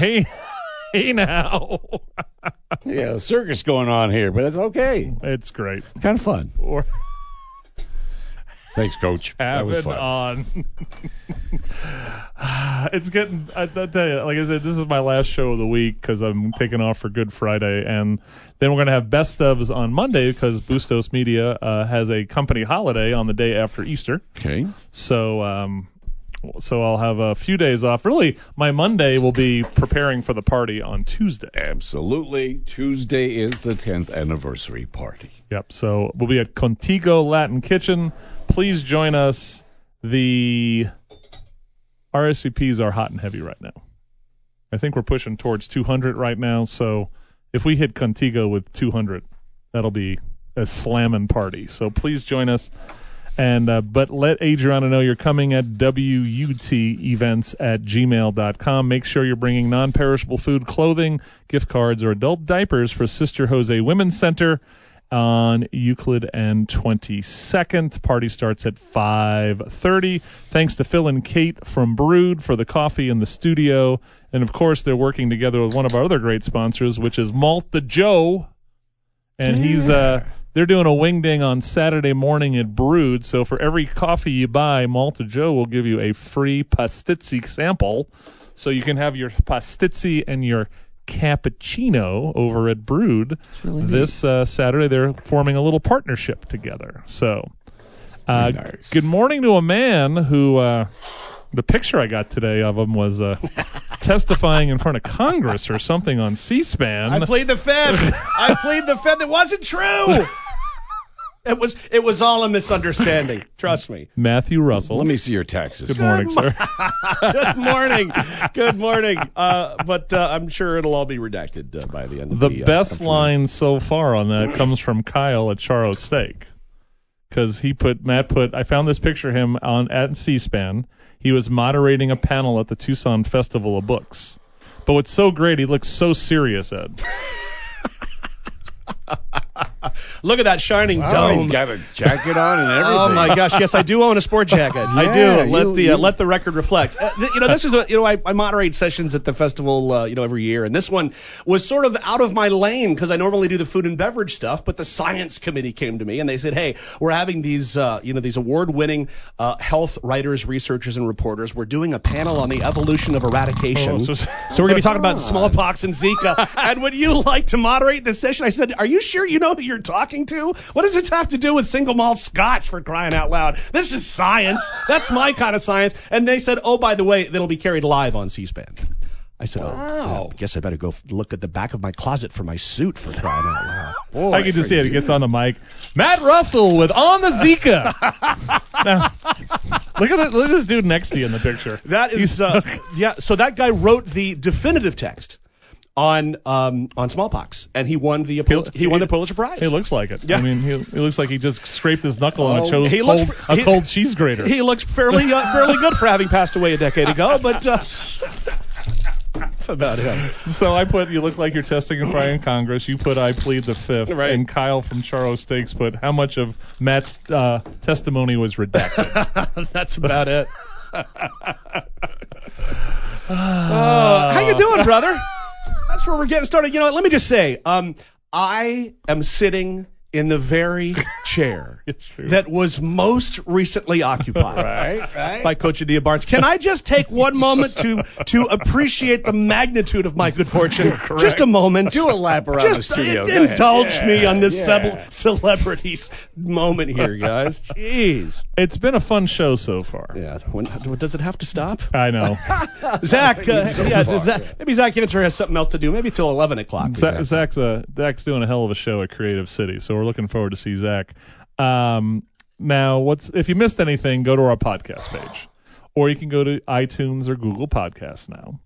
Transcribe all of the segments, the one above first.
Hey, hey now. Yeah, circus going on here, but it's okay. it's great. It's kind of fun. Or Thanks, Coach. That was fun. on. it's getting. I, I tell you, like I said, this is my last show of the week because I'm taking off for Good Friday, and then we're gonna have best ofs on Monday because Bustos Media uh, has a company holiday on the day after Easter. Okay. So um, so I'll have a few days off. Really, my Monday will be preparing for the party on Tuesday. Absolutely. Tuesday is the 10th anniversary party. Yep. So we'll be at Contigo Latin Kitchen. Please join us. The RSVPs are hot and heavy right now. I think we're pushing towards 200 right now. So if we hit Contigo with 200, that'll be a slamming party. So please join us. And uh, but let Adriana know you're coming at WUT events at gmail.com. Make sure you're bringing non-perishable food, clothing, gift cards, or adult diapers for Sister Jose Women's Center on Euclid and 22nd. Party starts at 5:30. Thanks to Phil and Kate from Brood for the coffee in the studio, and of course they're working together with one of our other great sponsors, which is Malt the Joe, and he's uh they're doing a wing ding on Saturday morning at Brood. So for every coffee you buy, Malta Joe will give you a free pastizzi sample, so you can have your pastizzi and your cappuccino over at Brood this uh, Saturday. They're forming a little partnership together. So, uh, nice. good morning to a man who. Uh, the picture I got today of him was uh, testifying in front of Congress or something on C-SPAN. I played the Fed. I played the Fed. That wasn't true. It was it was all a misunderstanding. Trust me. Matthew Russell. Let me see your taxes. Good morning, sir. Good morning. Good morning. Uh, but uh, I'm sure it'll all be redacted uh, by the end of The the, uh, best afternoon. line so far on that comes from Kyle at Charro Steak. Because he put, Matt put, I found this picture of him on at C-SPAN. He was moderating a panel at the Tucson Festival of Books. But what's so great, he looks so serious, Ed. Look at that shining Oh, dome. you got a jacket on and everything. Oh my gosh! Yes, I do own a sport jacket. I do. Let you- the uh, you- let the record reflect. Uh, th- you know, this is a you know I, I moderate sessions at the festival uh, you know every year, and this one was sort of out of my lane because I normally do the food and beverage stuff. But the science committee came to me and they said, hey, we're having these uh, you know these award-winning uh, health writers, researchers, and reporters. We're doing a panel on the evolution of eradication. Oh, so- so we're going to be talking about smallpox and Zika. and would you like to moderate this session? I said, are you sure you know who you're talking to? What does this have to do with single malt scotch for crying out loud? This is science. That's my kind of science. And they said, oh, by the way, that'll be carried live on C-SPAN. I said, oh, Wow. I guess I better go look at the back of my closet for my suit for crying out loud. Boy, I can just are see it. He you- gets on the mic. Matt Russell with On the Zika. Now, look at that, look at this dude next to you in the picture. That is, uh, yeah. So that guy wrote the definitive text on um, on smallpox, and he won the Pul- he won the Pulitzer Prize. He looks like it. Yeah. I mean, he, he looks like he just scraped his knuckle on Oh, a, he cold, a he- cold cheese grater. he looks fairly uh, fairly good for having passed away a decade ago, but uh, that's about him. So I put you look like you're testing in front of Congress. You put I plead the fifth, Right. and Kyle from Charro Steaks put how much of Matt's uh, testimony was redacted. That's about it. Uh, how you doing, brother? That's where we're getting started. You know, what, let me just say, um, I am sitting in the very chair that was most recently occupied. Right, right. by Coach Adia Barnes. Can I just take one moment to to appreciate the magnitude of my good fortune? Just a moment. Do around just the studio. uh, indulge me on this yeah. cele- celebrities moment here, guys. Jeez. it's been a fun show so far. Yeah. When, does it have to stop? I know. Zach, uh, So yeah, far, Zach, yeah. maybe Zach Yenter has something else to do. Maybe till 11 o'clock. Zach, Zach's uh, Zach's doing a hell of a show at Creative City, so we're looking forward to see Zach. Um, now, what's if you missed anything, go to our podcast page, or you can go to iTunes or Google Podcasts now.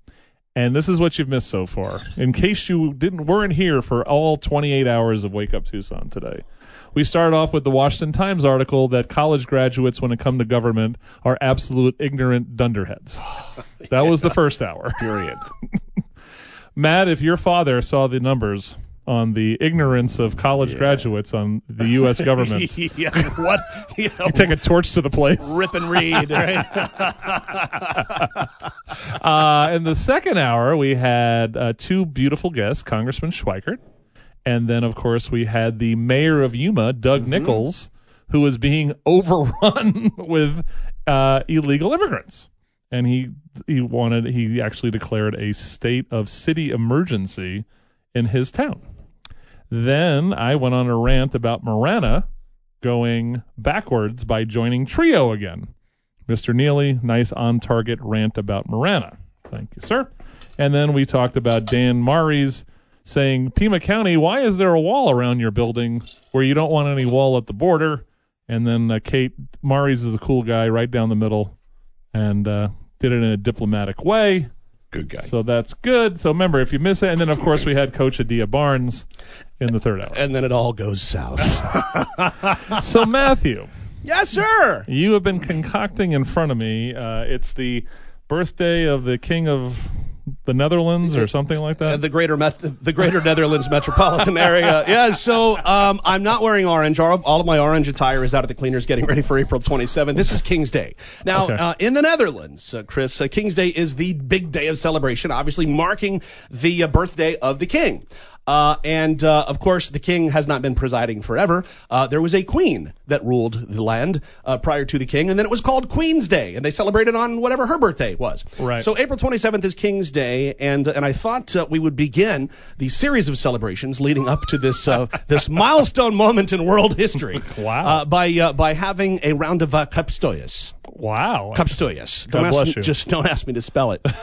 And this is what you've missed so far. In case you didn't weren't here for all 28 hours of Wake Up Tucson today, we started off with the Washington Times article that college graduates, when it comes to government, are absolute ignorant dunderheads. That was the first hour. Period. Matt, if your father saw the numbers on the ignorance of college graduates on the U.S. government. yeah, what? Yeah, take a torch to the place. rip and read, right? Uh, in the second hour, we had uh, two beautiful guests, Congressman Schweikert, and then, of course, we had the mayor of Yuma, Doug Mm-hmm. Nichols, who was being overrun with uh, illegal immigrants. And he he wanted he actually declared a state of city emergency in his town. Then I went on a rant about Marana going backwards by joining TREO again. Mr. Neely, nice on target rant about Marana. Thank you, sir. And then we talked about Dan Maries saying, Pima County, why is there a wall around your building where you don't want any wall at the border? And then uh, Kate Maries is a cool guy right down the middle and uh, did it in a diplomatic way. Good guy. So that's good. So remember, if you miss it, and then of course we had Coach Adia Barnes in the third hour. and then it all goes south. So Matthew, yes, sir. you have been concocting in front of me. Uh, it's the birthday of the King of the Netherlands or something like Uh, that. the greater Met- the greater Netherlands metropolitan area. Yeah, so um, I'm not wearing orange. All, of my orange attire is out at the cleaners, getting ready for April 27th. This is King's Day. Now, Okay. uh, in the Netherlands, uh, Chris, uh, King's Day is the big day of celebration, obviously marking the uh, birthday of the king. Uh, and uh, of course, the king has not been presiding forever. Uh, there was a queen that ruled the land uh, prior to the king, and then it was called Queen's Day, and they celebrated on whatever her birthday was. Right. So April 27th is King's Day, and and I thought uh, we would begin the series of celebrations leading up to this uh, this milestone moment in world history. Wow. Uh, by uh, by having a round of uh, kopstootjes. wow. Kopstootjes. God Don't ask bless me, you. Just don't ask me to spell it.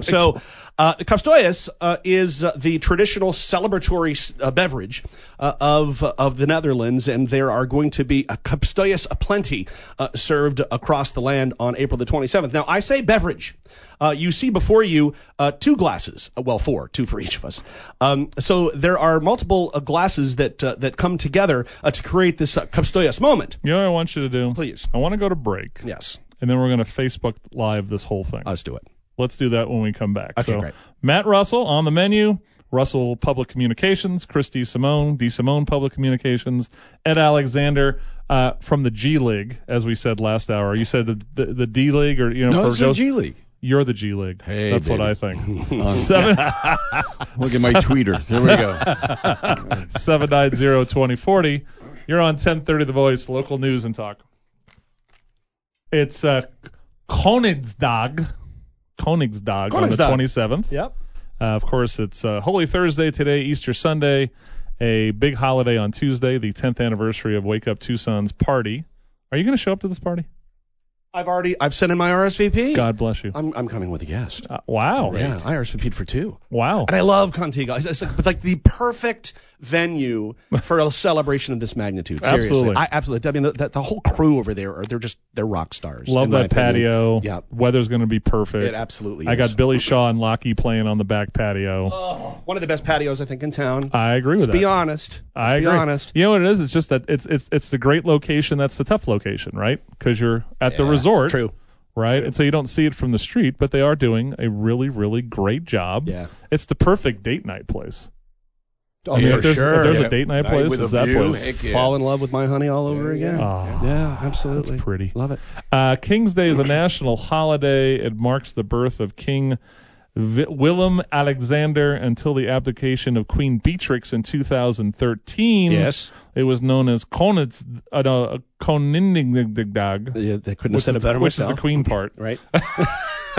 So, uh, Kopstootjes uh, is uh, the traditional celebratory uh, beverage uh, of of the Netherlands, and there are going to be a Kopstootjes aplenty uh, served across the land on April the 27th. Now, I say beverage. Uh, you see before you uh, two glasses, well, four, two for each of us. Um, so there are multiple uh, glasses that uh, that come together uh, to create this uh, moment. You know what I want you to do? Please. I want to go to break, Yes, and then we're going to Facebook Live this whole thing. let's do it. Let's do that when we come back. Okay, so, great. Matt Russell on the menu. Russell Public Communications, Chris DeSimone, D Simone Public Communications, Ed Alexander uh, from the G League, as we said last hour. You said the the, the D League, or you know, no, for it's the G League. you're the G League. Hey, That's what. I think. Seven Look at my tweeter. There we go. seven nine zero twenty forty. You're on ten thirty The Voice, local news and talk. It's uh, Koningsdag, Koningsdag on the Koningsdag. twenty seventh. Yep. Uh, of course, it's uh, Holy Thursday today, Easter Sunday, a big holiday on Tuesday, the 10th anniversary of Wake Up Tucson's party. Are you going to show up to this party? I've already I've sent in my RSVP. God bless you. I'm I'm coming with a guest. Uh, wow. Yeah, I RSVP'd for two. Wow. And I love Contigo. It's, it's like, it's like the perfect venue for a celebration of this magnitude. Seriously. Absolutely. I absolutely. I mean, the, the, the whole crew over there are they're just they're rock stars. Love that patio. Yeah. Weather's going to be perfect. It absolutely. I is. got Billy Shaw and Lockie playing on the back patio. Oh, one of the best patios I think in town. I agree with Let's that. be honest. I Let's agree. Be honest. You know what it is? It's just that it's it's it's the great location. That's the tough location, right? Because you're at the resort, True. right? And so you don't see it from the street, but they are doing a really really great job. Yeah. It's the perfect date night place. Oh, I mean, for if there's, sure. if there's Yeah. a date night Night place, with it's that view. place. Heck yeah. Fall in love with my honey all over Yeah, again. Oh, Yeah, absolutely. that's pretty. Love it. Uh, King's Day is a national holiday. It marks the birth of King v- Willem Alexander until the abdication of Queen Beatrix in 2013. Yes. It was known as Konings, uh, no, Koninginnedag, Yeah, they couldn't have which, said is, it better which is the Queen part. Right.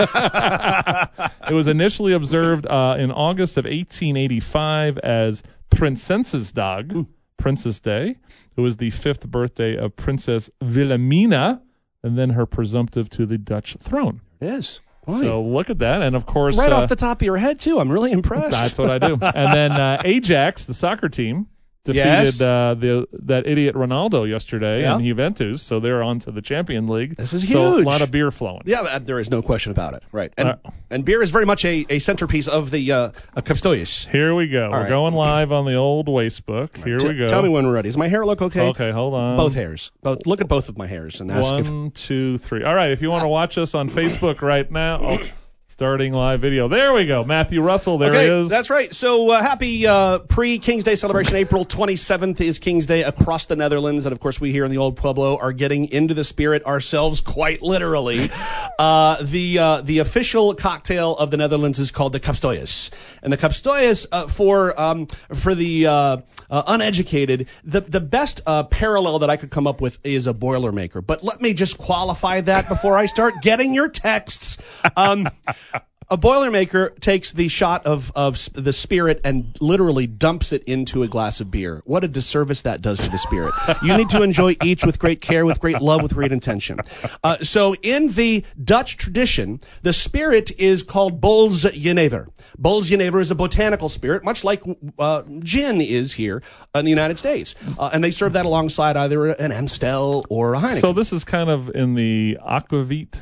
it was initially observed uh, in August of 1885 as Prinsessedag, Princess Day. It was the fifth birthday of Princess Wilhelmina, and then her presumptive to the Dutch throne. Yes. Boy. So look at that, and of course, right uh, off the top of your head too. I'm really impressed. that's what I do. and then uh, Ajax, the soccer team, defeated Yes. uh, the that idiot Ronaldo yesterday Yeah. in Juventus, so they're on to the Champion League. This is huge. So a lot of beer flowing. Yeah, uh, there is no question about it. Right. And Uh, and beer is very much a, a centerpiece of the uh, uh, Kopstootjes. Here we go. We're right. going live on the old Wastebook. Here T- we go. Tell me when we're ready. Does my hair look okay? Okay, hold on. Both hairs. Both. Look at both of my hairs and ask if. One, two, three. All right. If you want to watch us on Facebook right now, Starting live video. There we go. Matthew Russell. There okay, he is. That's right. So uh, happy uh, pre King's Day celebration. April 27th is King's Day across the Netherlands, and of course we here in the Old Pueblo are getting into the spirit ourselves, quite literally. uh, the uh, the official cocktail of the Netherlands is called the Kopstootjes, and the Kopstootjes uh, for um, for the uh, uh, uneducated, the the best uh, parallel that I could come up with is a Boilermaker. But let me just qualify that before I start getting your texts. Um, a Boilermaker takes the shot of, of the spirit and literally dumps it into a glass of beer. What a disservice that does to the spirit. You need to enjoy each with great care, with great love, with great intention. Uh, so in the Dutch tradition, the spirit is called Bols Jenever. Bols Jenever is a botanical spirit, much like uh, gin is here in the United States. Uh, and they serve that alongside either an Amstel or a Heineken. So this is kind of in the aquavit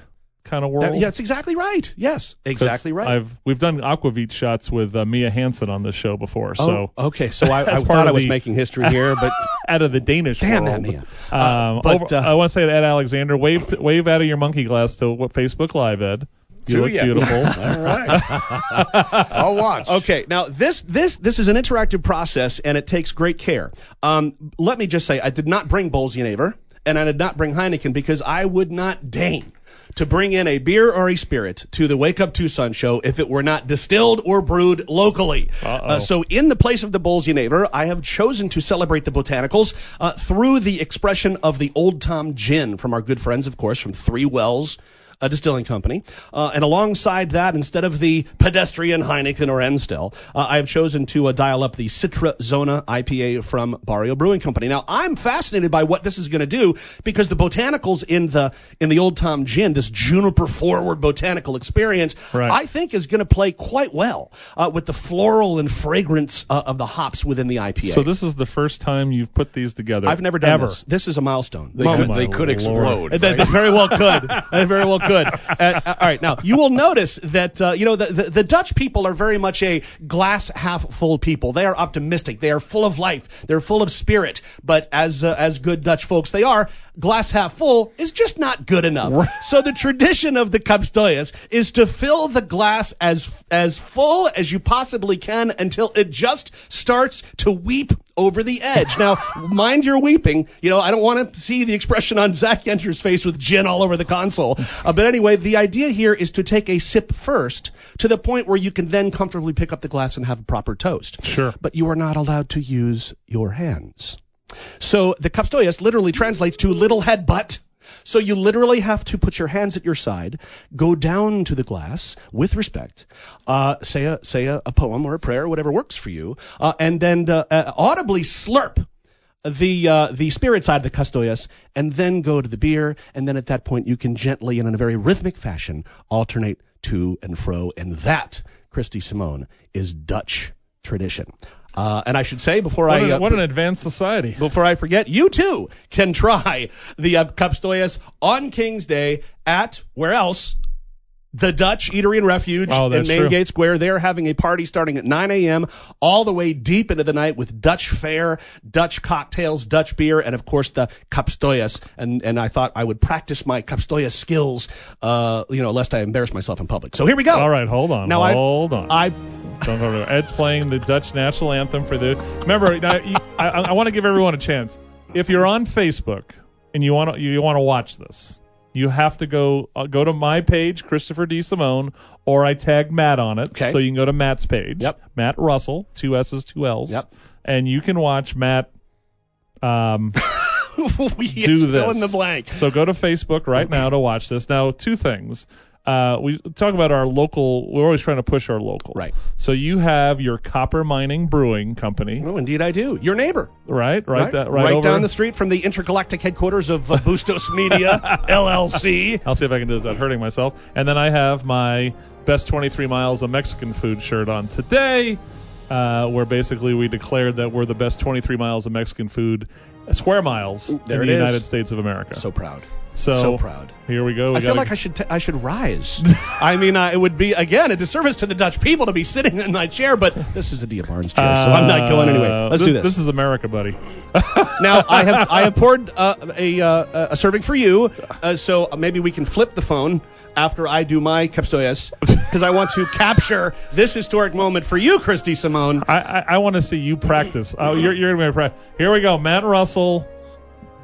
kind of world. That- yeah, that's exactly right. Yes, exactly right. I've we've done aquavit shots with uh, Mia Hansen on this show before. So oh, okay. So I, I thought I was the- making history here, but out of the Danish Damn world. that Mia. Uh, Um, but, over- uh, I want to say to Ed Alexander, wave wave out of your monkey glass to what Facebook Live, Ed. You look beautiful. All right. I'll watch. okay. Now this this this is an interactive process, and it takes great care. Um, let me just say, I did not bring Bolsjenever, and I did not bring Heineken because I would not deign to bring in a beer or a spirit to the Wake Up Tucson show if it were not distilled or brewed locally. Uh, so in the place of the Bolsjenever, I have chosen to celebrate the botanicals uh, through the expression of the Old Tom Gin from our good friends, of course, from Three Wells. A distilling company, uh, and alongside that, instead of the pedestrian Heineken or Amstel, uh, I have chosen to uh, dial up the Citra Zona IPA from Barrio Brewing Company. Now, I'm fascinated by what this is going to do because the botanicals in the in the Old Tom Gin, this juniper forward botanical experience, Right. I think is going to play quite well uh, with the floral and fragrance uh, of the hops within the IPA. So this is the first time you've put these together. I've never done ever. this. This is a milestone. They Moment. could, they my could Lord. explode. They, they very well could. They very well could. Uh, all right, now you will notice that uh, you know the, the the Dutch people are very much a glass half full people. They are optimistic. They are full of life. They're full of spirit. But as uh, as good Dutch folks they are, glass half full is just not good enough. So the tradition of the Kopstootjes is to fill the glass as as full as you possibly can until it just starts to weep over the edge. Now, mind your weeping. You know, I don't want to see the expression on Zach Yenter's face with gin all over the console. Uh, but anyway, the idea here is to take a sip first to the point where you can then comfortably pick up the glass and have a proper toast. Sure. But you are not allowed to use your hands. So the kopstootjes literally translates to little head butt. So you literally have to put your hands at your side, go down to the glass with respect, uh, say a say a, a poem or a prayer, whatever works for you, uh, and then uh, uh, audibly slurp the uh, the spirit side of the Kopstootjes, and then go to the beer, and then at that point you can gently and in a very rhythmic fashion alternate to and fro, and that, Chris DeSimone, is Dutch tradition. Uh, and I should say before What, I an, uh, what an advanced society. before I forget, you too can try the uh, Kopstootjes on King's Day at where else? The Dutch Eatery and Refuge Oh, in Main true. Gate Square. They're having a party starting at 9 a.m. all the way deep into the night with Dutch fare, Dutch cocktails, Dutch beer, and of course the Kopstootjes. And and I thought I would practice my Kopstootje skills, uh, you know, lest I embarrass myself in public. So here we go. All right, hold on. Now I- hold on. I Don't go to- Ed's playing the Dutch national anthem for the. Remember, you, I, I want to give everyone a chance. If you're on Facebook and you want to you want to watch this, you have to go uh, go to my page, Christopher DeSimone, or I tag Matt on it, Okay. so you can go to Matt's page. Yep. Matt Russell, two S's, two L's. Yep. And you can watch Matt. Um, do this. fill in the blank. So go to Facebook right now to watch this. Now, two things. Uh, we talk about our local. We're always trying to push our local. Right. So you have your Copper Mining Brewing Company, Oh, indeed I do. Your neighbor. right? Right. That, right, over. down the street from the intergalactic headquarters of uh, Bustos Media LLC. I'll see if I can do this without hurting myself. And then I have my best 23 miles of Mexican food shirt on today, uh, where basically we declared that we're the best 23 miles of Mexican food, square miles there in the is. United States of America. So proud. So, so proud. Here we go. We I feel like I should t- I should rise. I mean, uh, it would be again a disservice to the Dutch people to be sitting in my chair, but this is Adia Barnes chair, so I'm not going anyway. Uh, Let's this, do this. This is America, buddy. now I have I have poured uh, a uh, a serving for you, uh, so maybe we can flip the phone after I do my Kopstootjes because I want to capture this historic moment for you, Chris DeSimone. I, I, I want to see you practice. Oh, you're you're gonna be practice. Here we go. Matt Russell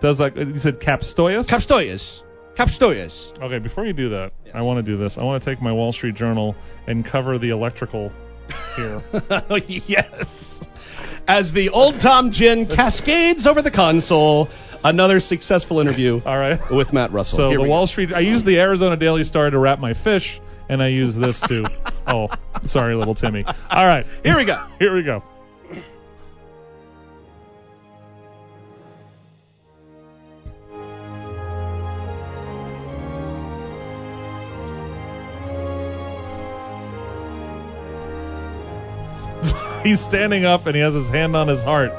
does like you said Kopstootjes. Kopstootjes. Kopstootjes. okay, before you do that, I want to do this. I want to take my Wall Street Journal and cover the electrical here. yes. As the old Tom Gin cascades over the console, another successful interview All right. with Matt Russell. So Here the Wall Street. I use the Arizona Daily Star to wrap my fish, and I use this to. oh, sorry, little Timmy. All right. Here we go. here we go. He's standing up and he has his hand on his heart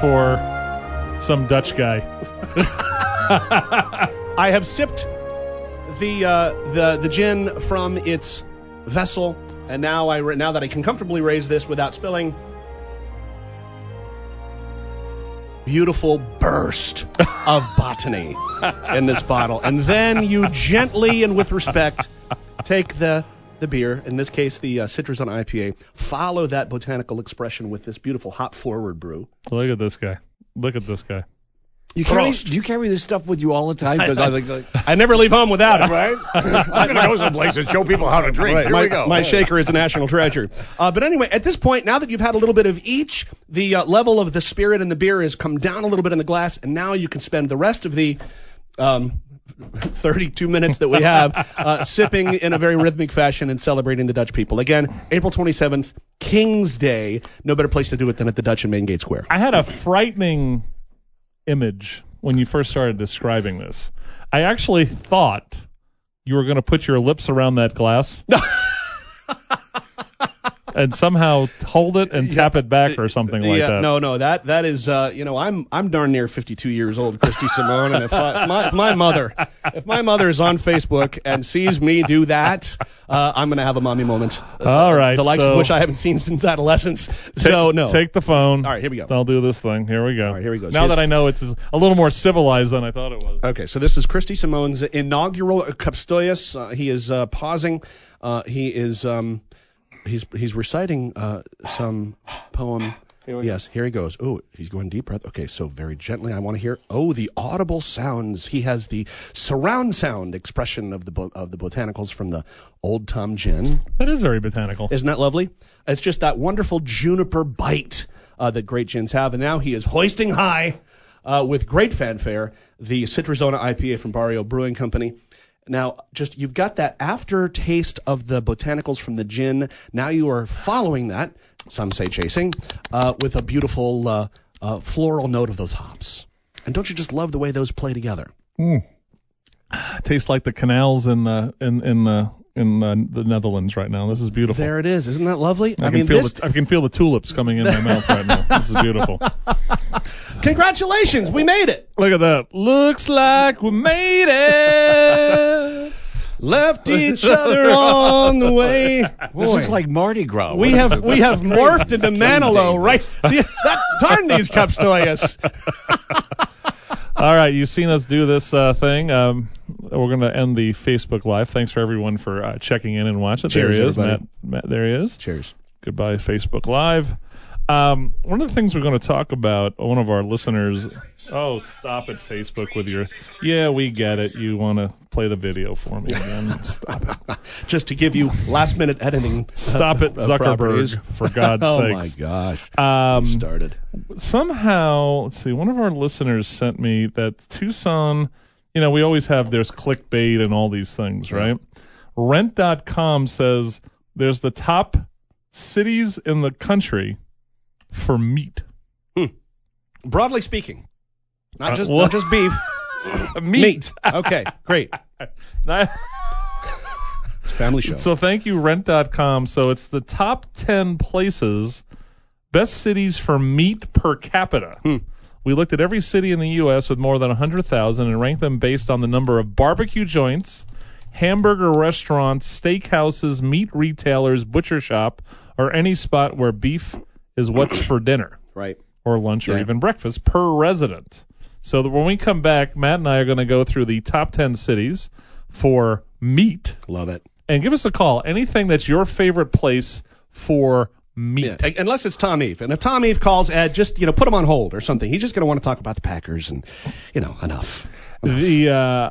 for some Dutch guy. I have sipped the uh, the the gin from its vessel, and now I now that I can comfortably raise this without spilling. Beautiful burst of botany in this bottle, and then you gently and with respect take the the beer, in this case the uh, Citrus on IPA, follow that botanical expression with this beautiful hop forward brew. Look at this guy. Look at this guy. You carry, Prost. do you carry this stuff with you all the time? Because I think, like, I never leave home without it. right? I'm going to go someplace and show people how to drink. Right, Here my, we go. my shaker is a national treasure. Uh, but anyway, at this point, now that you've had a little bit of each, the uh, level of the spirit in the beer has come down a little bit in the glass, and now you can spend the rest of the um, 32 minutes that we have uh, sipping in a very rhythmic fashion and celebrating the Dutch people. Again, April 27th, King's Day. No better place to do it than at the Dutch in Main Gate Square. I had a frightening image when you first started describing this. I actually thought you were going to put your lips around that glass and somehow hold it and tap it back or something like yeah, that. no, no, that that is, uh, you know, I'm I'm darn near 52 years old, Chris DeSimone, and if, I, if my if my mother, if my mother is on Facebook and sees me do that, uh, I'm gonna have a mommy moment. All right, the likes so of which I haven't seen since adolescence. so no, Take the phone. All right, here we go. I'll do this thing. Here we go. All right, here we go. Now Here's- that I know it's a little more civilized than I thought it was. Okay, so this is Chris DeSimone's inaugural Kopstootjes. Uh, he is uh, pausing. Uh, he is um, he's he's reciting uh, some poem. yes, here he goes. Oh, he's going deep breath. Okay, so very gently, I want to hear. Oh, the audible sounds. He has the surround sound expression of the bo- of the botanicals from the Old Tom Gin. That is very botanical. Isn't that lovely? It's just that wonderful juniper bite uh, that great gins have. And now he is hoisting high uh, with great fanfare the Citrusona IPA from Barrio Brewing Company. Now, just you've got that aftertaste of the botanicals from the gin. Now you are following that, some say chasing, uh, with a beautiful uh, uh, floral note of those hops. And don't you just love the way those play together? tastes like the canals in the in in the in uh, the Netherlands right now. This is beautiful. There it is. Isn't that lovely? I, I, can mean, feel this, the, I can feel the tulips coming in my mouth right now. This is beautiful. congratulations, we made it. Look at that. Looks like we made it. Left each other on the way. This looks like Mardi Gras. We have we have morphed into Manilow, Day. right? That, darn these Kopstootjes. All right, you've seen us do this uh, thing. Um, we're going to end the Facebook Live. Thanks for everyone for uh, checking in and watching. Cheers, there he is, Matt. Matt. There he is. Cheers. Goodbye, Facebook Live. Um, one of the things we're going to talk about, one of our listeners. Oh, stop it, Facebook, with your. Yeah, we get it. You want to play the video for me again. Stop it. Just to give you last minute editing. Stop it, properties. Zuckerberg, for God's sake. oh my gosh. Um, Started. somehow, let's see, one of our listeners sent me that Tucson, you know, we always have there's clickbait and all these things, right? Rent.com says there's the top cities in the country for meat. Broadly speaking, not Uh, just not just beef. meat. Okay, great. It's a family show. so thank you, Rent.com. So it's the top 10 places, best cities for meat per capita. We looked at every city in the U.S. with more than 100,000 and ranked them based on the number of barbecue joints, hamburger restaurants, steakhouses, meat retailers, butcher shop, or any spot where beef is what's for dinner. right. or lunch or even breakfast per resident. So that when we come back, Matt and I are going to go through the top 10 cities for meat Love it. and give us a call. Anything that's your favorite place for meat. Yeah, unless it's Tom Eve. And if Tom Eve calls Ed, just you know, put him on hold or something. He's just going to want to talk about the Packers and you know, enough. The uh,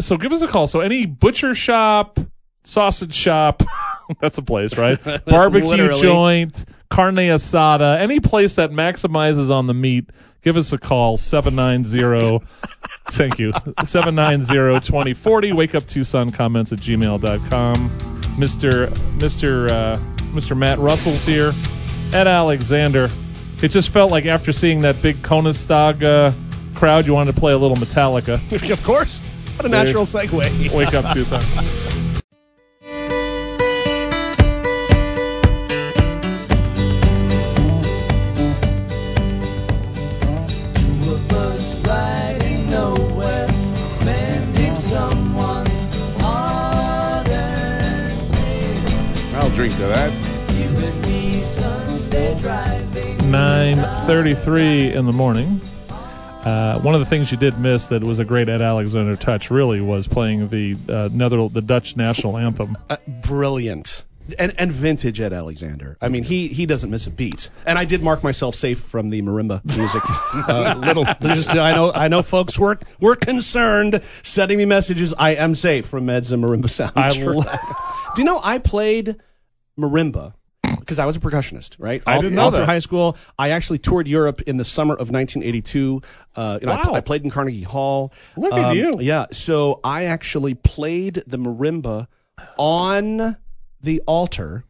so give us a call. So any butcher shop, sausage shop, that's a place, right? Barbecue Literally. joint, carne asada, any place that maximizes on the meat. Give us a call seven nine zero. Thank you. 790-2040. Wake up Tucson comments at gmail.com. Mr. Mr. Uh, Mr. Matt Russell's here. Ed Alexander. It just felt like after seeing that big Koningsdag uh, crowd, you wanted to play a little Metallica. of course. What a natural segue. Wake up Tucson. Drink to that. You and me Sunday driving. 9:33 in the morning. Uh, one of the things you did miss that was a great Ed Alexander touch really was playing the uh, Nether- the Dutch national anthem. Uh, brilliant. And, and vintage Ed Alexander. I mean, he he doesn't miss a beat. And I did mark myself safe from the marimba music. uh, little, just, I know I know folks were were concerned sending me messages. I am safe from Ed's marimba I soundtrack. lo- Do you know I played marimba because I was a percussionist, right? I didn't know all through high school. I actually toured Europe in the summer of 1982. Uh, you know, I, Wow. I played in Carnegie Hall. Look at Um, you. Yeah, so I actually played the marimba on the altar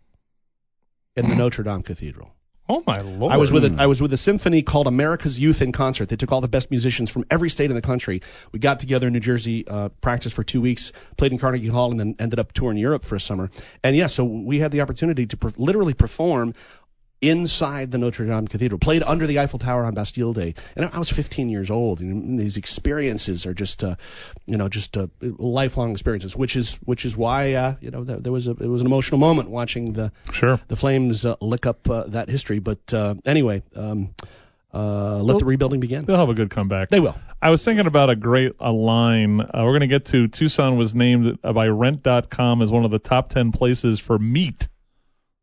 in the Notre Dame Cathedral. Oh my lord! I was with a, I was with a symphony called America's Youth in Concert. They took all the best musicians from every state in the country. We got together in New Jersey, uh, practiced for two weeks, played in Carnegie Hall, and then ended up touring Europe for a summer. And yeah, so we had the opportunity to per- literally perform inside the Notre Dame Cathedral. Played under the Eiffel Tower on Bastille Day, and I was 15 years old. And these experiences are just, uh, you know, just uh, lifelong experiences. Which is which is why uh, you know there, there was a it was an emotional moment watching the sure. the Flames uh, lick up uh, that history. But uh, anyway, um, uh, let the rebuilding begin. They'll have a good comeback. They will. I was thinking about a great a line. Uh, we're going to get to Tucson was named by Rent.com as one of the top 10 places for meat,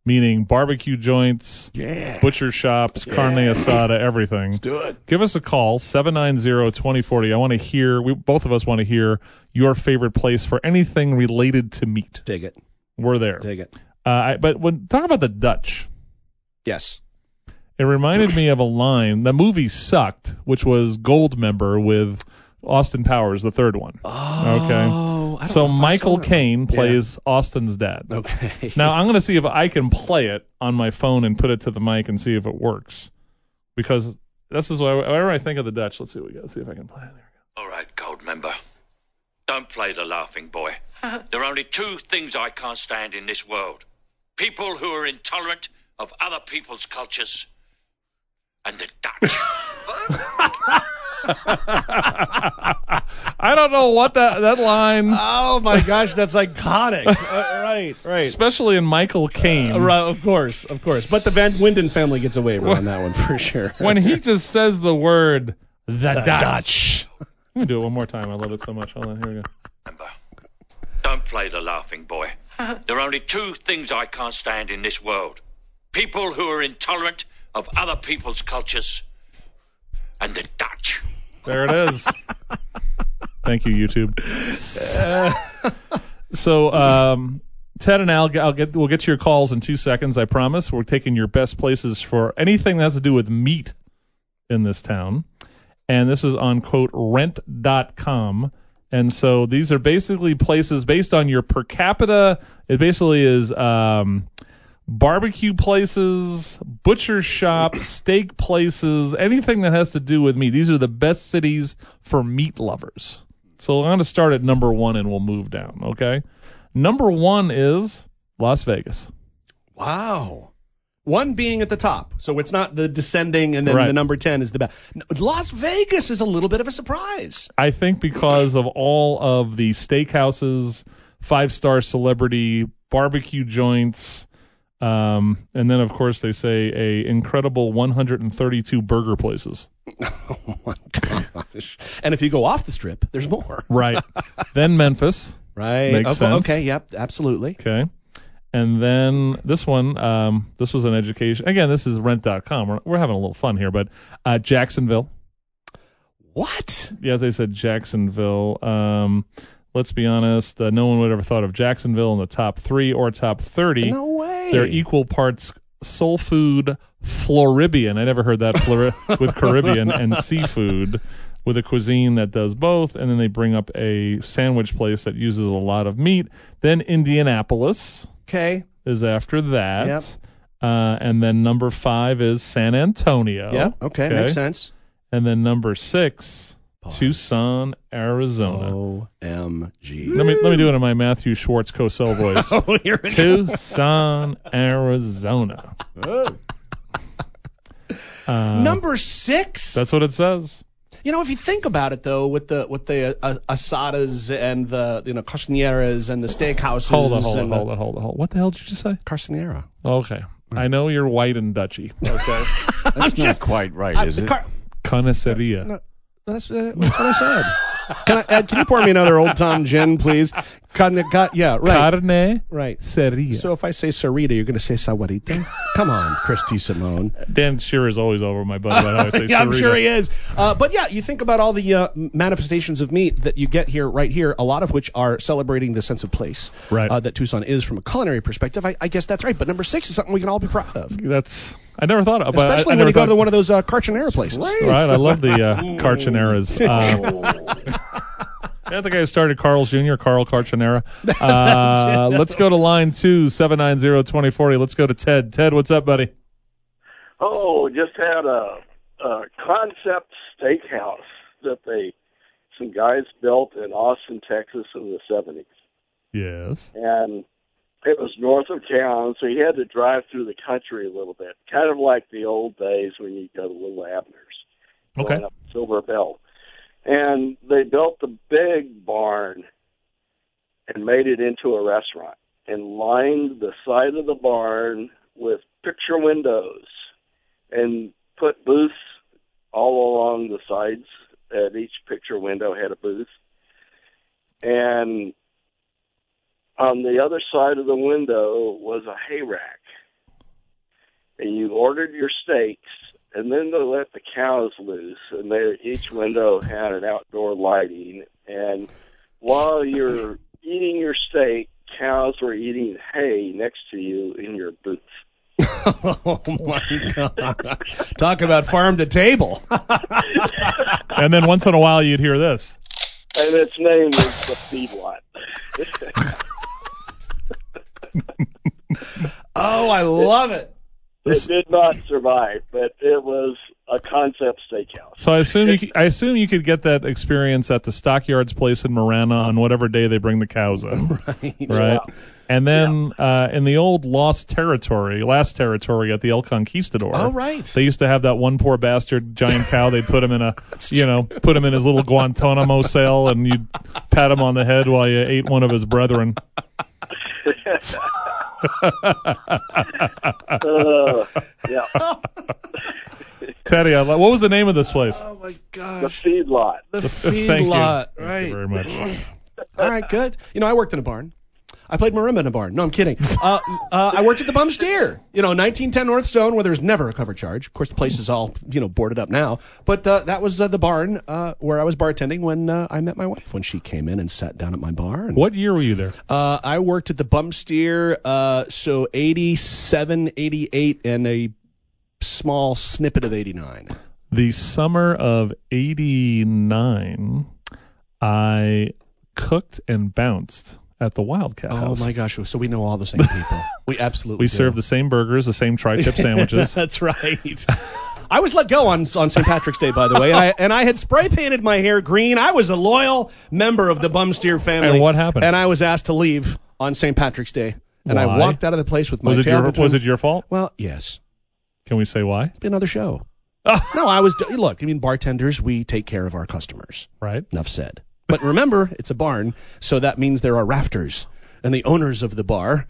meaning barbecue joints, Yeah. butcher shops, carne asada, everything. Do it. Give us a call, 790-2040. I want to hear, we both of us want to hear your favorite place for anything related to meat. Dig it. We're there. Dig it. Uh, I, but when talk about the Dutch, Yes. it reminded me of a line. The movie sucked, which was Goldmember with Austin Powers, the third one. Okay. Oh, I don't So know if I Michael. Caine plays Austin's dad. Okay. Now I'm going to see if I can play it on my phone and put it to the mic and see if it works. Because this is why whenever I think of the Dutch, let's see what we got. See if I can play it. There All right, Goldmember. Don't play the laughing boy. Uh-huh. there are only two things I can't stand in this world people who are intolerant of other people's cultures and the Dutch. I don't know what that that line, Oh my gosh, that's iconic. Uh, right, right. especially in Michael Caine, Uh, right, of course, of course. But the Van Winden family gets a waiver on that one for sure. when he just says the word the, Dutch. Dutch. Let me do it one more time. I love it so much. Hold on, here we go. Remember, don't play the laughing boy. there are only two things I can't stand in this world people who are intolerant of other people's cultures and the Dutch. There it is. Thank you, YouTube. so, um, Ted and Al, I'll get we'll get to your calls in two seconds. I promise. We're taking your best places for anything that has to do with meat in this town, and this is on quote rent.com. And so these are basically places based on your per capita. It basically is um, barbecue places, butcher shops, steak places, anything that has to do with meat. These are the best cities for meat lovers. So I'm going to start at number one and we'll move down, okay? Number one is Las Vegas. Wow. One being at the top, so it's not the descending, and then Right. the number ten is the best. Las Vegas is a little bit of a surprise. I think because of all of the steakhouses, five star celebrity barbecue joints, Um, and then of course they say a incredible 132 burger places. Oh my gosh. And if you go off the strip, there's more. Right. then Memphis. Right. Makes Oh, sense. Okay. Yep. Absolutely. Okay. And then this one, um, this was an education. Again, this is rent.com. We're, we're having a little fun here, but uh, Jacksonville. What? Yeah, as I said, Jacksonville. Um, let's be honest, uh, no one would ever thought of Jacksonville in the top three or top 30. No way. They're equal parts soul food Floribbean. I never heard that with Caribbean and seafood with a cuisine that does both. And then they bring up a sandwich place that uses a lot of meat. Then Indianapolis okay. is after that. Yep. Uh, and then number five is San Antonio. Yeah. Okay. Makes sense. And then number six, Tucson, Arizona. OMG. Let me let me do it in my Matthew Schwartz Cosell voice. Oh, here it. Tucson, Arizona. Uh, Number six. That's what it says. You know, if you think about it, though, with the with the uh, asadas and the you know carceneras and the steakhouses. Hold on, hold on, hold on, hold on, hold on. What the hell did you just say? Carcenera. Okay. I know you're white and Dutchy. Okay. That's not quite right, I- is it? car- Connoisseria. No. That's, uh, that's what I said. Can, I, Ed, can you pour me another Old Tom gin, please? Can, yeah, right, Carne right. seria. So if I say Sarita, you're going to say Sawarita? Come on, Chris DeSimone. Dan Shearer is always over my butt. I always say yeah, I'm Sarita. sure he is. Uh, but yeah, you think about all the uh, manifestations of meat that you get here, right here, a lot of which are celebrating the sense of place Right. uh, that Tucson is from a culinary perspective. I, I guess that's right. But number six is something we can all be proud of, That's I never thought of. But I- especially I, when you go to one of those uh, Carcenera places. Right, right. I love the uh, Carceneras. Uh, I think I started Carl's Jr., Carl Carcenera. Uh, let's go to line two, seven nine zero twenty forty. Let's go to Ted. Ted, what's up, buddy? Oh, just had a, a concept steakhouse that they some guys built in Austin, Texas in the seventies, Yes. and it was north of town, so you had to drive through the country a little bit, kind of like the old days when you go to Little Abner's, Okay. Silver Bell, and they built the big barn and made it into a restaurant and lined the side of the barn with picture windows and put booths all along the sides. At each picture window had a booth, and on the other side of the window was a hay rack. And you ordered your steaks, and then they let the cows loose, and they, each window had an outdoor lighting. And while you're eating your steak, cows were eating hay next to you in your booth. oh my God! Talk about farm to table. And then once in a while you'd hear this. And its name was the feedlot. Oh, I love it. it did not survive, but it was a concept steakhouse. So I assume you, c- I assume you could get that experience at the Stockyards place in Marana on whatever day they bring the cows in, Right. right? And then uh, in the old Lost Territory, last territory at the El Conquistador. Oh, right. They used to have that one poor bastard giant cow. They'd put him in a, you know, put him in his little Guantanamo cell, and you'd pat him on the head while you ate one of his brethren. Uh, yeah, Teddy, I lo- what was the name of this place? Oh my the gosh. feedlot. The Thank you. feedlot. Thank you very much. All right, good. You know, I worked in a barn. I played marimba in a barn. No, I'm kidding. Uh, uh, I worked at the Bum Steer. You know, 1910 North Stone, where there's never a cover charge. Of course, the place is all you know boarded up now. But uh, that was uh, the barn uh, where I was bartending when uh, I met my wife when she came in and sat down at my bar. And, What year were you there? Uh, I worked at the Bum Steer, uh, so 87, 88, and a small snippet of 89. The summer of '89, I cooked and bounced at the Wildcat Oh House. my gosh! So we know all the same people. we absolutely We do. served the same burgers, the same tri-tip sandwiches. That's right. I was let go on on St. Patrick's Day, by the way, and I, and I had spray painted my hair green. I was a loyal member of the Bum Steer family. And what happened? And I was asked to leave on St. Patrick's Day, and I walked out of the place with my was it tail your between. Was it your fault? Well, yes. Can we say why? Be another show. No, I was. Look, I mean, bartenders, we take care of our customers. Right. Enough said. But remember, it's a barn, so that means there are rafters and the owners of the bar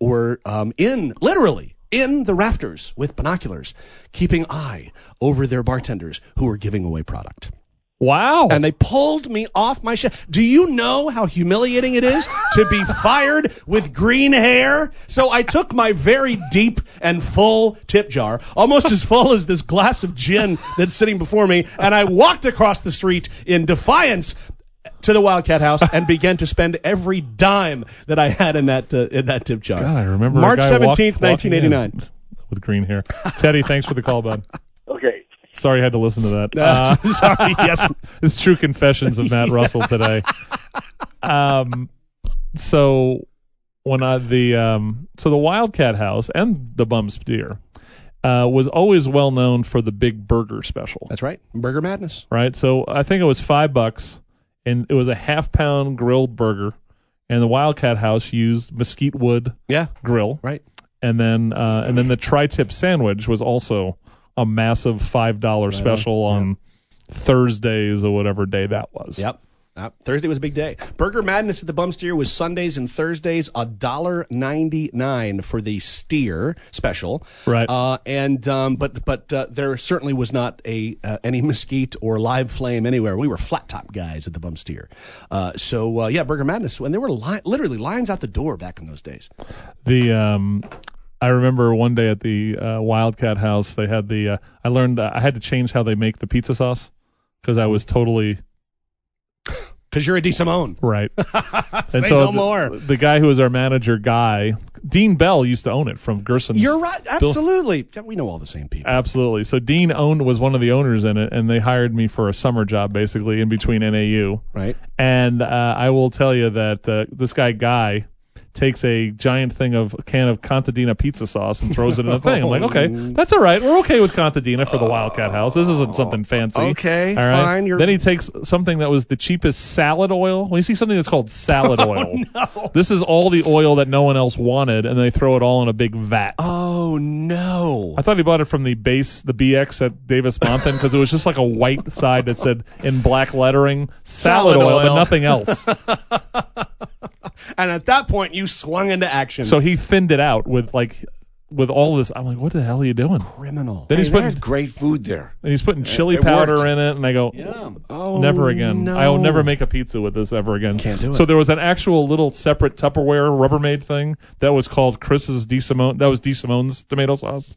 were um, in literally in the rafters with binoculars, keeping eye over their bartenders who were giving away product. Wow. And they pulled me off my shift. Do you know how humiliating it is to be fired with green hair? So I took my very deep and full tip jar, almost as full as this glass of gin that's sitting before me, and I walked across the street in defiance to the Wildcat House and began to spend every dime that I had in that uh, in that tip jar. God, I remember March seventeenth, nineteen eighty nine. with green hair. Teddy, thanks for the call, bud. Okay. Sorry I had to listen to that. Uh, Uh, sorry, yes. it's true confessions of Matt Russell today. Um, so when I the um, so the Wildcat House and the Bum Steer uh, was always well known for the big burger special, That's right. Burger Madness. right? So I think it was five bucks, and it was a half pound grilled burger, and the Wildcat House used mesquite wood Yeah. grill, Right. and then uh, and then the tri-tip sandwich was also a massive five dollar special on Thursdays or whatever day that was. Yep. Yep. Thursday was a big day. Burger Madness at the Bum Steer was Sundays and Thursdays, a dollar ninety nine for the steer special. Right. Uh, and um, but but uh, there certainly was not a uh, any mesquite or live flame anywhere. We were flat top guys at the Bum Steer. Uh, so uh, yeah, Burger Madness. And there were li- literally lines out the door back in those days. The um, I remember one day at the uh, Wildcat House, they had the. Uh, I learned uh, I had to change how they make the pizza sauce because I was totally Because you're a DeSimone. right. Say and so no the, more. the guy who was our manager, Guy Dean Bell, used to own it from Gerson's. You're right. Absolutely. Yeah, we know all the same people. Absolutely. So Dean owned was one of the owners in it, and they hired me for a summer job, basically in between NAU. Right. And uh, I will tell you that uh, this guy Guy takes a giant thing of a can of Contadina pizza sauce and throws it in a thing. I'm like, oh. okay, that's all right. We're okay with Contadina for the Wildcat oh. House. This isn't something fancy. Okay, all right. fine, you're- Then he takes something that was the cheapest salad oil. When you see something that's called salad oil, oh, no. this is all the oil that no one else wanted, and they throw it all in a big vat. Oh no. I thought he bought it from the base, the BX at Davis-Monthan, because it was just like a white side that said in black lettering salad, Salad oil, but nothing else. And at that point, you swung into action. so he thinned it out with like with all this. I'm like, what the hell are you doing? criminal. Then Hey, he's they putting had great food there. and he's putting chili it powder worked. in it, and I go, Yeah. Oh, never again. No. I will never make a pizza with this ever again. Can't do it. So there was an actual little separate Tupperware Rubbermaid thing that was called Chris's DeSimone. That was DeSimone's tomato sauce.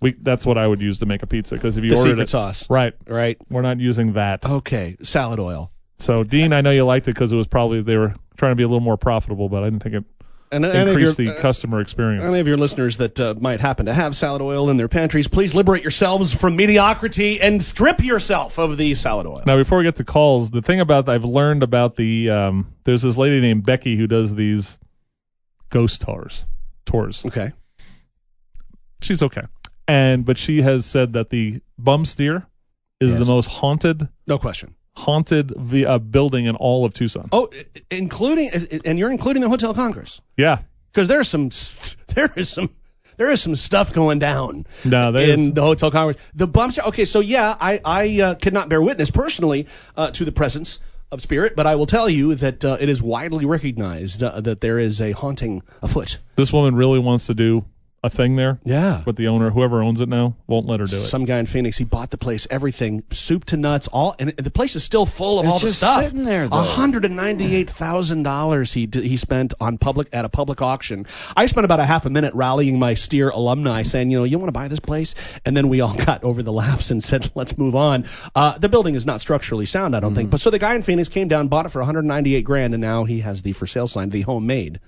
We that's what I would use to make a pizza because if you the ordered secret it, sauce. right, Right. we're not using that. Okay. Salad oil. So Dean, I know you liked it because it was probably they were trying to be a little more profitable, but I didn't think it And of increased your, the uh, customer experience. any of your listeners that uh, might happen to have salad oil in their pantries, please liberate yourselves from mediocrity and strip yourself of the salad oil. Now, before we get to calls, the thing about I've learned about the um, there's this lady named Becky who does these ghost tours. Tours. Okay. She's okay, and but she has said that the bum steer is Yes. the most haunted No question. Haunted v- uh, building in all of Tucson. Oh, including and you're including the Hotel Congress Yeah. because there's some there is some there is some stuff going down No, in is- the Hotel Congress. The bumps. Okay, so yeah, I I uh, could not bear witness personally uh, to the presence of spirit, but I will tell you that uh, it is widely recognized uh, that there is a haunting afoot. This woman really wants to do a thing there, Yeah. but the owner, whoever owns it now, won't let her do it. Some guy in Phoenix, he bought the place, everything, soup to nuts, all, and the place is still full of It's all the just stuff. sitting there, though. hundred and ninety-eight thousand dollars he he spent on public at a public auction. I spent about a half a minute rallying my Steer alumni, saying, you know, you want to buy this place, and then we all got over the laughs and said, let's move on. Uh, the building is not structurally sound, I don't Mm-hmm. think. But so the guy in Phoenix came down, bought it for 198 grand, and now he has the for sale sign, the homemade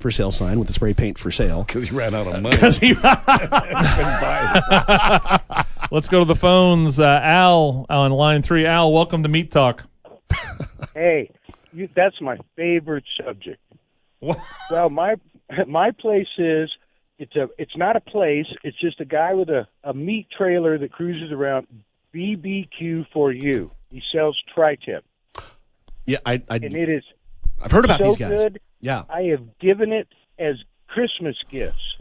for sale sign with the spray paint for sale. Because he ran out of money. Because he Let's go to the phones. Uh, Al on line three. Al, welcome to Meat Talk. Hey, you, that's my favorite subject. Well, my my place is it's a it's not a place. It's just a guy with a a meat trailer that cruises around. BBQ for you. He sells tri-tip, yeah, I, I and it is I've heard about so these guys. good. Yeah. I have given it as Christmas gifts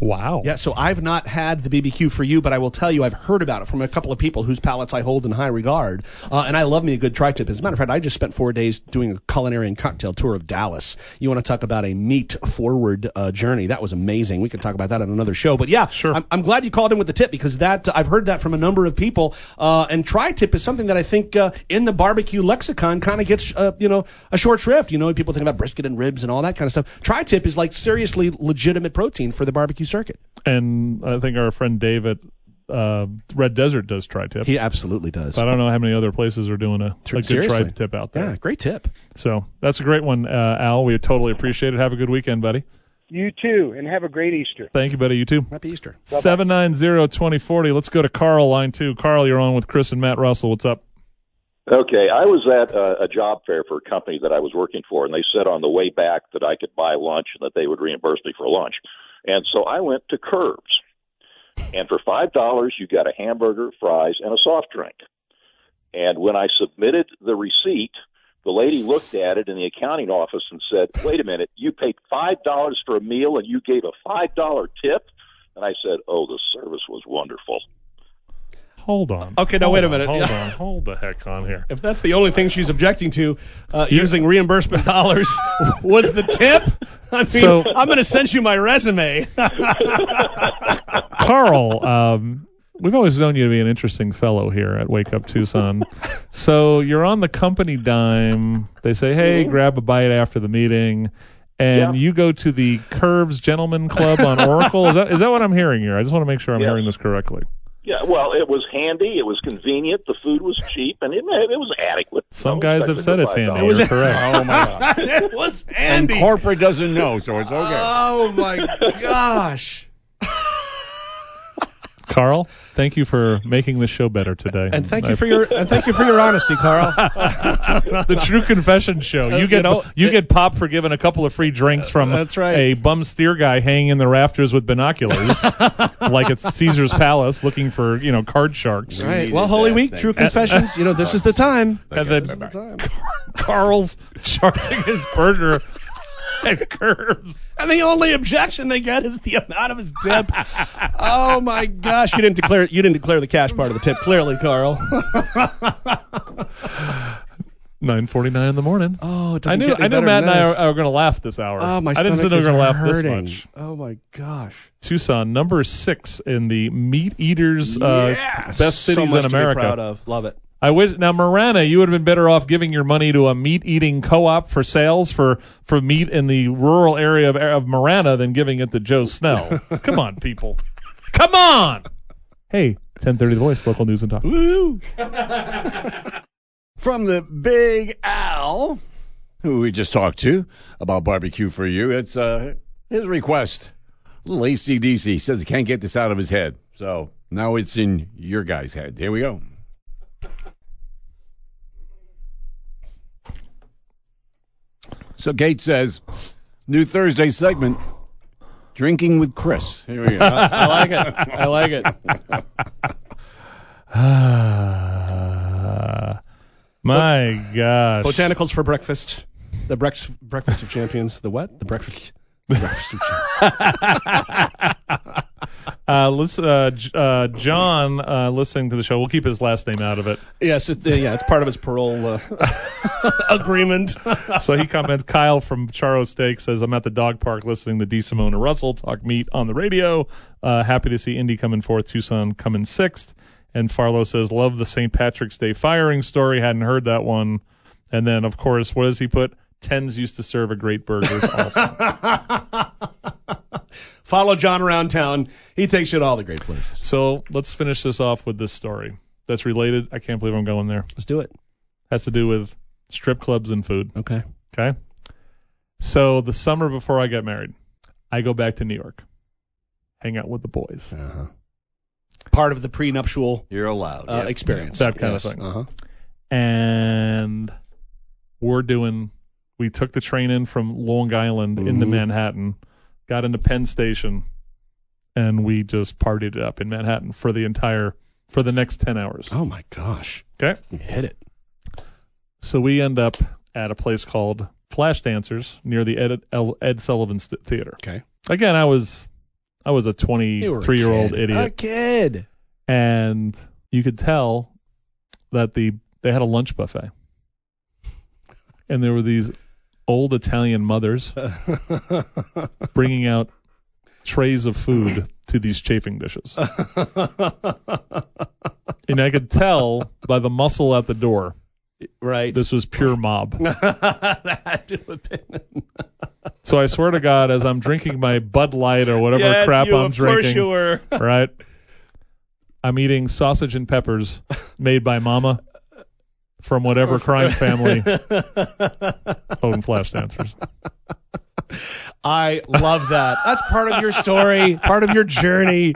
Wow. Yeah, so I've not had the BBQ for you, but I will tell you I've heard about it from a couple of people whose palates I hold in high regard. Uh, and I love me a good tri-tip. As a matter of fact, I just spent four days doing a culinary and cocktail tour of Dallas. You want to talk about a meat-forward uh, journey? That was amazing. We could talk about that on another show. But yeah, Sure. I'm, I'm glad you called in with the tip because that I've heard that from a number of people. Uh, and tri-tip is something that I think uh, in the barbecue lexicon kind of gets uh, you know a short shrift. You know, people think about brisket and ribs and all that kind of stuff. Tri-tip is like seriously legitimate protein for the barbecue circuit. And I think our friend David, uh, Red Desert does tri-tip. He absolutely does. But I don't know how many other places are doing a, a good Seriously. tri-tip out there. Yeah, great tip. So that's a great one, uh, Al. We totally appreciate it. Have a good weekend, buddy. You too, and have a great Easter. Thank you, buddy. You too. Happy Easter. Seven nine zero twenty forty. Let's go to Carl, line two. Carl, you're on with Chris and Matt Russell. What's up? Okay, I was at a, a job fair for a company that I was working for, and they said on the way back that I could buy lunch and that they would reimburse me for lunch. And so I went to Curves, and for five dollars you got a hamburger, fries, and a soft drink. And when I submitted the receipt, the lady looked at it in the accounting office and said, "Wait a minute, you paid five dollars for a meal and you gave a five dollar tip." And I said, "Oh, the service was wonderful." Hold on. Okay, now Hold wait a on, minute. Hold on. Hold the heck on here. If that's the only thing she's objecting to, uh, using reimbursement dollars was the tip. I mean, So- I'm going to send you my resume. Carl, um, we've always known you to be an interesting fellow here at Wake Up Tucson. so you're on the company dime. They say, hey, grab a bite after the meeting. And Yeah. you go to the Curves Gentlemen Club on Oracle. Is that is that what I'm hearing here? I just want to make sure I'm Yes. hearing this correctly. Yeah, well, it was handy, it was convenient, the food was cheap, and it, it was adequate. Some No, guys have said it's handy. $5. was- You're correct. Oh my god. it was handy. And corporate doesn't know, so it's okay. oh my gosh. Carl, thank you for making the show better today. And thank you for your and thank you for your honesty, Carl. the True Confession Show. You Uh, get you know, you it- get popped for giving a couple of free drinks from That's right. a bum steer guy hanging in the rafters with binoculars, like it's Caesar's Palace, looking for you know card sharks. Right. Well, Holy Week, thing. True Confessions. You know, this is the time. And then Carl's charging his burger at curves. And the only objection they get is the amount of his tip. oh my gosh! You didn't declare you didn't declare the cash part of the tip clearly, Carl. Nine forty nine in the morning. oh, it I doesn't knew get any I knew better Matt and I this. are, are going to laugh this hour. Oh, my I didn't think stomach we were going to laugh hurting. this much. Oh my gosh! Tucson, number six in the meat eaters uh, best so cities much in to be America. proud of. Love it. I wish now Marana, you would have been better off giving your money to a meat eating co-op for sales for for meat in the rural area of of Marana than giving it to Joe Snell. Come on, people. Come on. Hey, 1030 The Voice, local news and talk. Woo! From the Big Al, who we just talked to about barbecue for you, it's uh, his request. A little ACDC says he can't get this out of his head. So now it's in your guy's head. Here we go. So Kate says, new Thursday segment, drinking with Chris. Here we go. I like it. I like it. My gosh. Botanicals for breakfast. The brex- breakfast of champions. The what? The breakfast. The breakfast of champions. Uh, listen, uh, uh, John, uh, listening to the show, we'll keep his last name out of it. Yes, it, yeah, it's part of his parole uh, agreement. So he comments, Kyle from Charro Steak says, I'm at the dog park listening to D. Simona Russell talk meat on the radio. Uh, happy to see Indy coming fourth, Tucson coming sixth. And Farlow says, love the St. Patrick's Day firing story. Hadn't heard that one. And then, of course, what does he put? Tens used to serve a great burger also. Follow John around town. He takes you to all the great places. so let's finish this off with this story that's related. I can't believe I'm going there. Let's do it. Has to do with strip clubs and food. Okay. Okay. So the summer before I got married, I go back to New York, hang out with the boys, Uh-huh. Part of the prenuptial You're allowed. uh, yeah. experience. That kind of thing. Uh-huh. and we're doing. We took the train in from Long Island into Mhm. Manhattan, got into Penn Station, and we just partied it up in Manhattan for the entire for the next ten hours. Oh my gosh. Okay. You hit it. So we end up at a place called Flash Dancers near the Ed, Ed Sullivan Theater. Okay. Again, I was I was a You were a 23 year old idiot, A kid. and you could tell that the they had a lunch buffet, and there were these old Italian mothers bringing out trays of food to these chafing dishes, and I could tell by the muscle at the door right. this was pure mob. that had to have been. So I swear to God, as I'm drinking my Bud Light or whatever yes, crap you, I'm drinking, right? I'm eating sausage and peppers made by Mama from whatever crime family owned flash dancers. I love that. That's part of your story, part of your journey.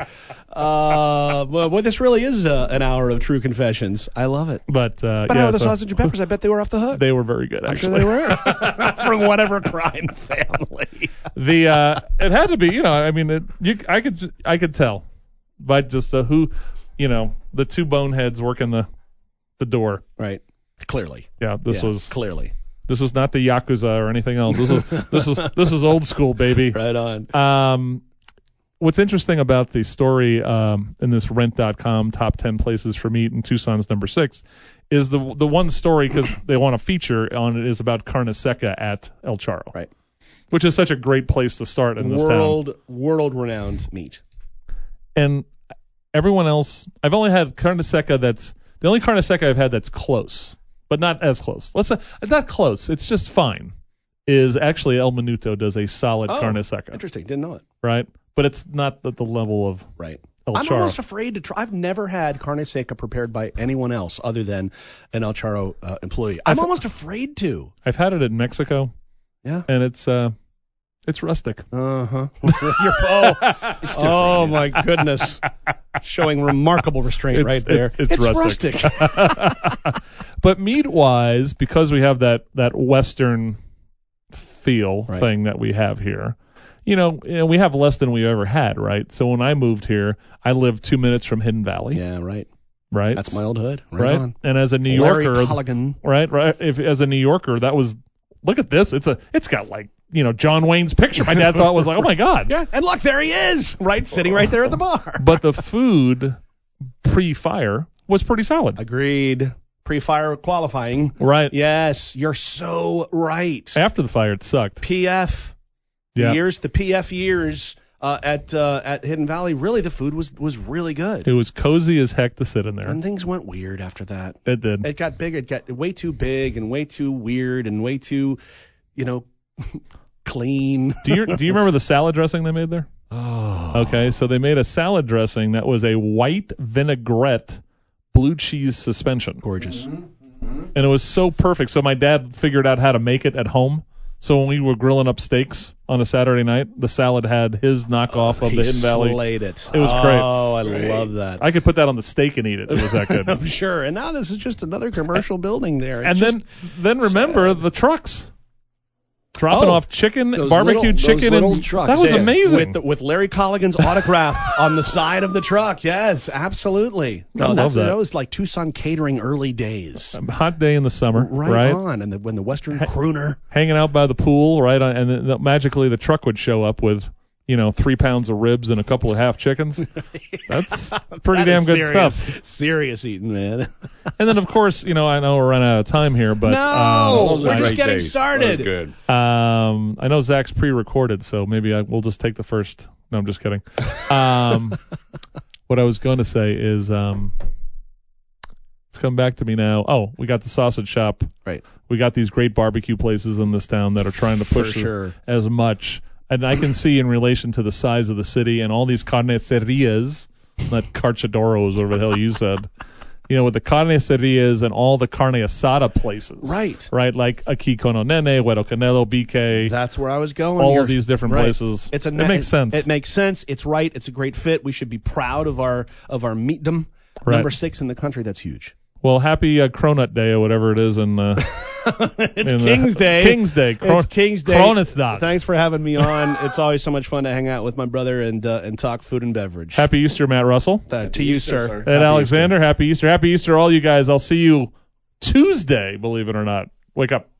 Uh, well, well, this really is uh, an hour of true confessions. I love it. But uh, But yeah, how the so sausage and peppers? I bet they were off the hook. they were very good. I'm sure Actually, they were from whatever crime family. the uh, it had to be. You know, I mean, it, you, I could I could tell by just uh, who, you know, the two boneheads working the the door. Right. Clearly. Yeah, this Yeah, was clearly this was not the yakuza or anything else. This is this is this is old school, baby. right on. Um, what's interesting about the story um, in this Rent.com top 10 places for meat in Tucson's number six is the the one story because they want to feature on it is about carne seca at El Charro, Right. which is such a great place to start in this town. World world renowned meat. And everyone else, I've only had carne seca that's the only carne seca I've had that's close, but not as close. Let's say not close. It's just fine. Is actually El Minuto does a solid Oh, carne seca, Interesting. Didn't know it. right? But it's not at the level of Right. El I'm Charro. almost afraid to try. I've never had carne seca prepared by anyone else other than an El Charro uh, employee. I'm I've- almost afraid to. I've had it in Mexico, Yeah. and it's uh, it's rustic. Uh huh. oh, oh my goodness. Showing remarkable restraint It's- right there. it's- it's rustic. but meat wise, because we have that that Western feel Right. thing that we have here, you know, you know, we have less than we ever had, right? So when I moved here, I lived two minutes from Hidden Valley, yeah, right. right? That's my old hood. Right, right. on. And as a New Larry Yorker, Colligan. right, right. If as a New Yorker, that was look at this. It's a it's got like you know John Wayne's picture. My dad thought was like, oh my god. Yeah, and look, there he is, right, sitting right there at the bar. But the food pre-fire was pretty solid, Agreed. Pre-fire qualifying. right? Yes, you're so right. After the fire, it sucked. PF Yeah. the years, the PF years uh, at uh, at Hidden Valley, really the food was was really good. It was cozy as heck to sit in there. And things went weird after that. It did. It got big. It got way too big and way too weird and way too, you know, clean. Do you do you remember the salad dressing they made there? Oh. Okay, so they made a salad dressing that was a white vinaigrette blue cheese suspension, Gorgeous. Mm-hmm. Mm-hmm. and it was so perfect. So my dad figured out how to make it at home. So when we were grilling up steaks on a Saturday night, the salad had his knockoff oh, of the Hidden Valley. slayed it. It was great. Oh, I love that. I could put that on the steak and eat it. It was that good. I'm sure. And now this is just another commercial building there. and then then remember the trucks dropping Oh, off chicken, those barbecue little- chicken, and trucks. that was Yeah, amazing. with with Larry Colligan's autograph on the side of the truck. Yes, absolutely. I oh, love that's, that. was like Tucson catering early days. A hot day in the summer, Right, right? on, and the, when the Western crooner. hanging out by the pool, right? On, and then magically the truck would show up with, you know, three pounds of ribs and a couple of half chickens. That's pretty That damn good serious, stuff. Serious eating, man. And then of course, you know, I know we're running out of time here, but no, um, we're just getting days. started. Good. um, I know Zach's pre-recorded, so maybe I, we'll just take the first. No, I'm just kidding. Um, what I was going to say is, um, it's come back to me now. Oh, we got the sausage shop. Right. We got these great barbecue places in this town that are trying to push sure. as much. And I can see in relation to the size of the city and all these carnicerias, not carchadoros, whatever the hell you said. You know, with the carnicerias and all the carne asada places. Right. Right, like Cono Nene, Huero Canelo, BK, That's where I was going. all You're- of these different right. places. It's a it makes sense. It makes sense. It's right. It's a great fit. We should be proud of our of our meatdom. Right. Number six in the country. That's huge. Well, happy uh, Cronut Day or whatever it is in uh, it's in, uh, King's Day. King's Day. Cron- it's King's Day. Koningsdag. Thanks for having me on. it's always so much fun to hang out with my brother and uh, and talk food and beverage. Happy Easter, Matt Russell. Uh, to you, sir. Ed Alexander, happy Easter. Happy Easter, all you guys. I'll see you Tuesday, believe it or not. Wake up.